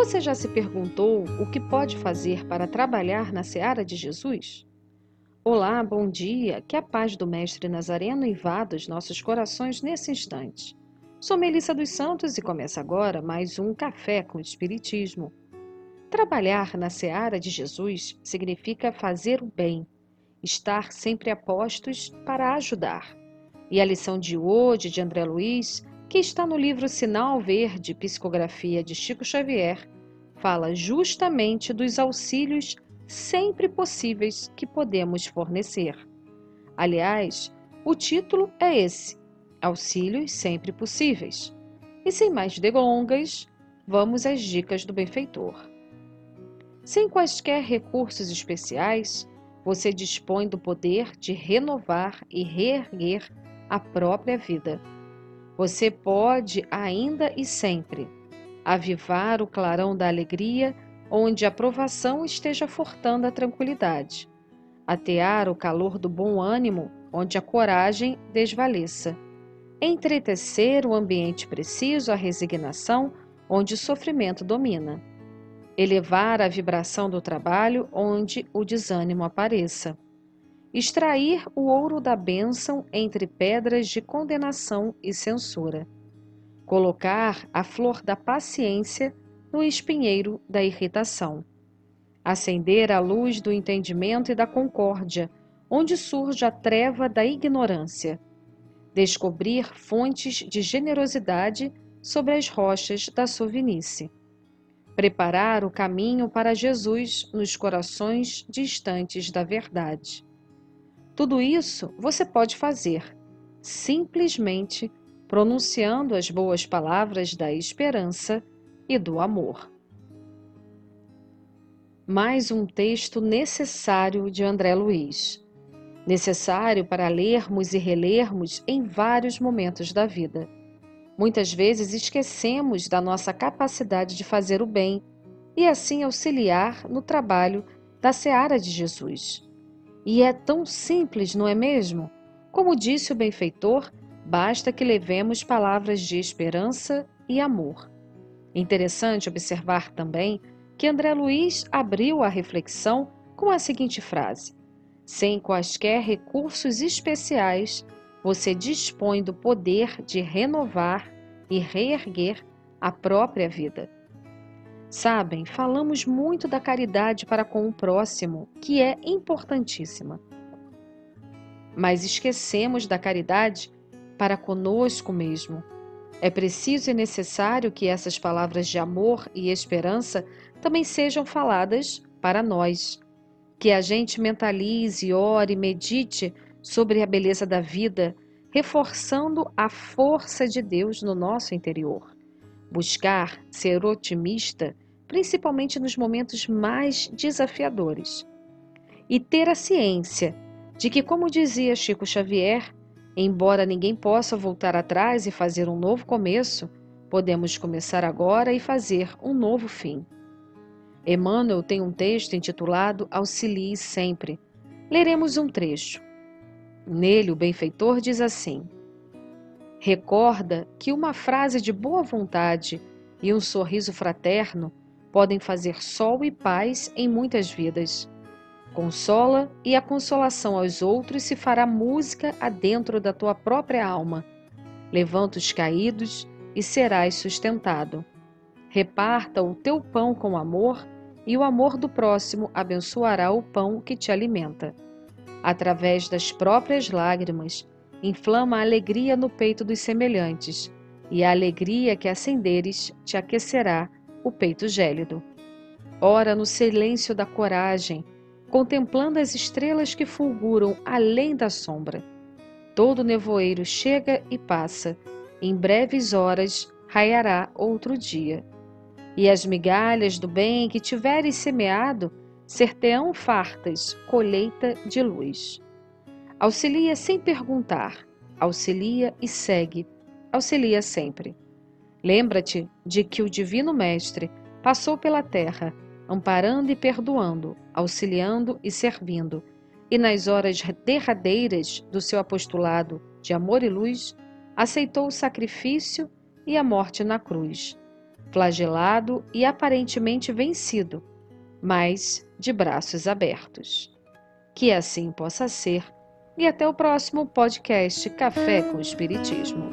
Você já se perguntou o que pode fazer para trabalhar na seara de Jesus? Olá, bom dia, que a paz do Mestre Nazareno invada os nossos corações nesse instante. Sou Melissa dos Santos e começa agora mais um Café com Espiritismo. Trabalhar na seara de Jesus significa fazer o bem, estar sempre a postos para ajudar. E a lição de hoje de André Luiz que está no livro Sinal Verde, Psicografia de Chico Xavier, fala justamente dos auxílios sempre possíveis que podemos fornecer. Aliás, o título é esse: Auxílios sempre possíveis. E sem mais delongas, vamos às dicas do benfeitor. Sem quaisquer recursos especiais, você dispõe do poder de renovar e reerguer a própria vida você pode ainda e sempre avivar o clarão da alegria onde a provação esteja furtando a tranquilidade, atear o calor do bom ânimo onde a coragem desvaleça, entretecer o ambiente preciso à resignação onde o sofrimento domina, elevar a vibração do trabalho onde o desânimo apareça. Extrair o ouro da bênção entre pedras de condenação e censura, colocar a flor da paciência no espinheiro da irritação, acender a luz do entendimento e da concórdia, onde surge a treva da ignorância, descobrir fontes de generosidade sobre as rochas da sovinice, preparar o caminho para Jesus nos corações distantes da verdade. Tudo isso você pode fazer simplesmente pronunciando as boas palavras da esperança e do amor. Mais um texto necessário de André Luiz. Necessário para lermos e relermos em vários momentos da vida. Muitas vezes esquecemos da nossa capacidade de fazer o bem e assim auxiliar no trabalho da seara de Jesus. E é tão simples, não é mesmo? Como disse o benfeitor, basta que levemos palavras de esperança e amor. Interessante observar também que André Luiz abriu a reflexão com a seguinte frase: Sem quaisquer recursos especiais, você dispõe do poder de renovar e reerguer a própria vida. Sabem, falamos muito da caridade para com o próximo, que é importantíssima. Mas esquecemos da caridade para conosco mesmo. É preciso e necessário que essas palavras de amor e esperança também sejam faladas para nós. Que a gente mentalize, ore, medite sobre a beleza da vida, reforçando a força de Deus no nosso interior. Buscar ser otimista, principalmente nos momentos mais desafiadores. E ter a ciência de que, como dizia Chico Xavier, embora ninguém possa voltar atrás e fazer um novo começo, podemos começar agora e fazer um novo fim. Emmanuel tem um texto intitulado Auxilie Sempre. Leremos um trecho. Nele, o benfeitor diz assim: Recorda que uma frase de boa vontade e um sorriso fraterno podem fazer sol e paz em muitas vidas. Consola e a consolação aos outros se fará música adentro da tua própria alma. Levanta os caídos e serás sustentado. Reparta o teu pão com amor e o amor do próximo abençoará o pão que te alimenta. Através das próprias lágrimas, inflama a alegria no peito dos semelhantes, e a alegria que acenderes te aquecerá o peito gélido. Ora no silêncio da coragem, contemplando as estrelas que fulguram além da sombra. Todo nevoeiro chega e passa, em breves horas raiará outro dia. E as migalhas do bem que tiveres semeado ser-te-ão fartas colheita de luz. Auxilia sem perguntar, auxilia e segue, auxilia sempre. Lembra-te de que o Divino Mestre passou pela terra, amparando e perdoando, auxiliando e servindo, e nas horas derradeiras do seu apostolado de amor e luz, aceitou o sacrifício e a morte na cruz. flagelado e aparentemente vencido, mas de braços abertos. Que assim possa ser, e até o próximo podcast Café com Espiritismo.